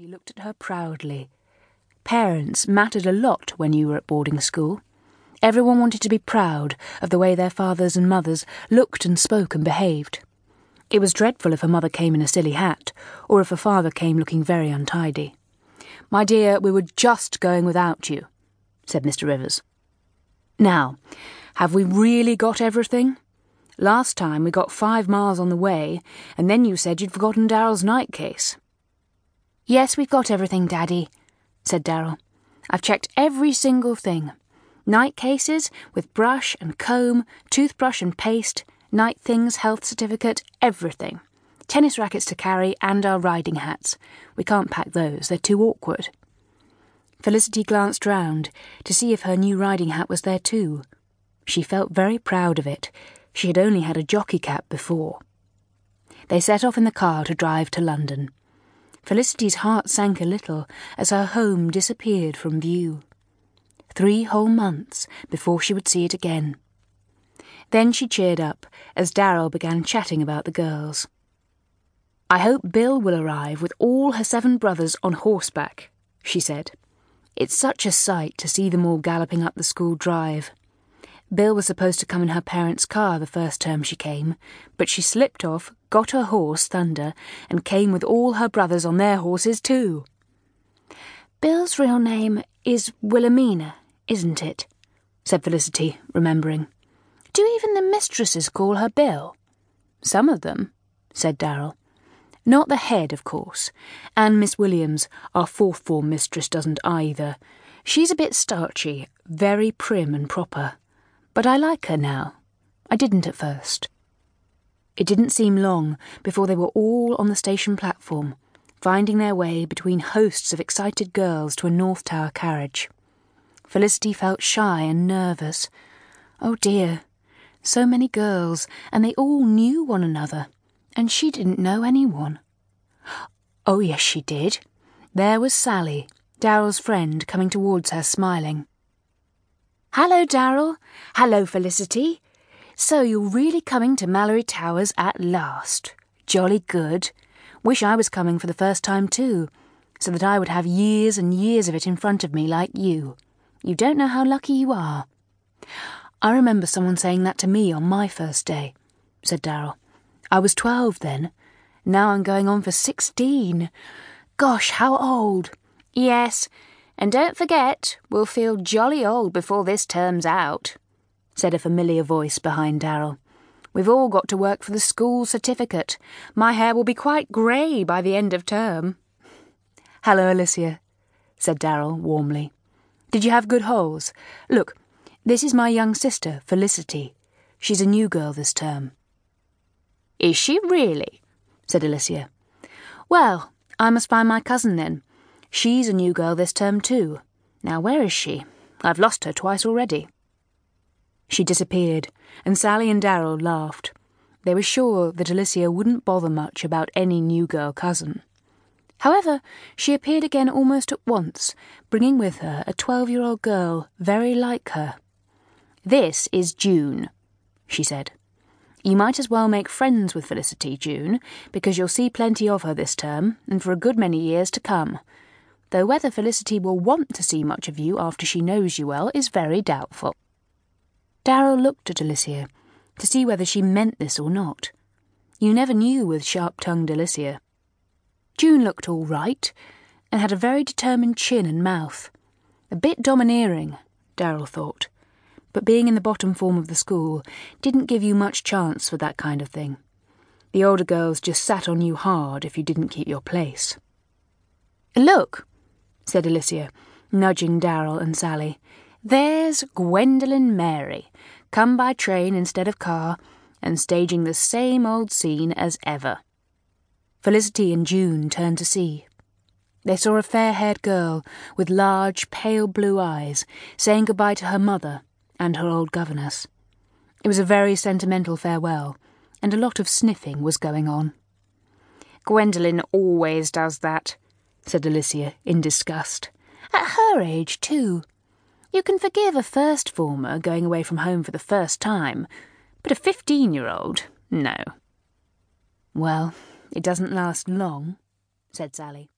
Felicity looked at her proudly. Parents mattered a lot when you were at boarding school. Everyone wanted to be proud of the way their fathers and mothers looked and spoke and behaved. It was dreadful if a mother came in a silly hat, or if a father came looking very untidy. My dear, we were just going without you, said Mr. Rivers. Now, have we really got everything? Last time we got five miles on the way, and then you said you'd forgotten Darrell's night case. Yes, we've got everything, Daddy, said Darrell. I've checked every single thing. Night cases, with brush and comb, toothbrush and paste, night things, health certificate, everything. Tennis rackets to carry, and our riding hats. We can't pack those, they're too awkward. Felicity glanced round to see if her new riding hat was there too. She felt very proud of it. She had only had a jockey cap before. They set off in the car to drive to London. Felicity's heart sank a little as her home disappeared from view. Three whole months before she would see it again. Then she cheered up as Darrell began chatting about the girls. I hope Bill will arrive with all her seven brothers on horseback, she said. It's such a sight to see them all galloping up the school drive. Bill was supposed to come in her parents' car the first term she came, but she slipped off, got her horse, Thunder, and came with all her brothers on their horses too. Bill's real name is Wilhelmina, isn't it? said Felicity, remembering. Do even the mistresses call her Bill? Some of them, said Darrell. Not the head, of course, and Miss Williams, our fourth form mistress, doesn't either. She's a bit starchy, very prim and proper. But I like her now. I didn't at first. It didn't seem long before they were all on the station platform, finding their way between hosts of excited girls to a North Tower carriage. Felicity felt shy and nervous. Oh dear, so many girls, and they all knew one another, and she didn't know anyone. Oh, yes, she did. There was Sally, Darrell's friend, coming towards her, smiling. Hello, Darrell. Hello, Felicity. So you're really coming to Malory Towers at last. Jolly good. Wish I was coming for the first time too, so that I would have years and years of it in front of me like you. You don't know how lucky you are. I remember someone saying that to me on my first day, said Darrell. I was twelve then. Now I'm going on for sixteen. Gosh, how old! Yes, and don't forget, we'll feel jolly old before this term's out, said a familiar voice behind Darrell. We've all got to work for the school certificate. My hair will be quite grey by the end of term. Hello, Alicia, said Darrell warmly. Did you have good holes? Look, this is my young sister, Felicity. She's a new girl this term. Is she really? said Alicia. Well, I must find my cousin then. She's a new girl this term too. Now where is she? I've lost her twice already. She disappeared, and Sally and Darrell laughed. They were sure that Alicia wouldn't bother much about any new girl cousin. However, she appeared again almost at once, bringing with her a twelve year old girl very like her. This is June, she said. You might as well make friends with Felicity, June, because you'll see plenty of her this term, and for a good many years to come. Though whether Felicity will want to see much of you after she knows you well is very doubtful. Darrell looked at Alicia to see whether she meant this or not. You never knew with sharp tongued Alicia. June looked all right, and had a very determined chin and mouth. A bit domineering, Darrell thought but being in the bottom form of the school didn't give you much chance for that kind of thing. The older girls just sat on you hard if you didn't keep your place. Look, said Alicia, nudging Darrell and Sally. There's Gwendolen Mary, come by train instead of car, and staging the same old scene as ever. Felicity and June turned to see. They saw a fair haired girl with large, pale blue eyes saying goodbye to her mother and her old governess. It was a very sentimental farewell, and a lot of sniffing was going on. Gwendolen always does that, said Alicia in disgust. At her age, too. You can forgive a first former going away from home for the first time, but a fifteen year old, no. Well, it doesn't last long, said Sally.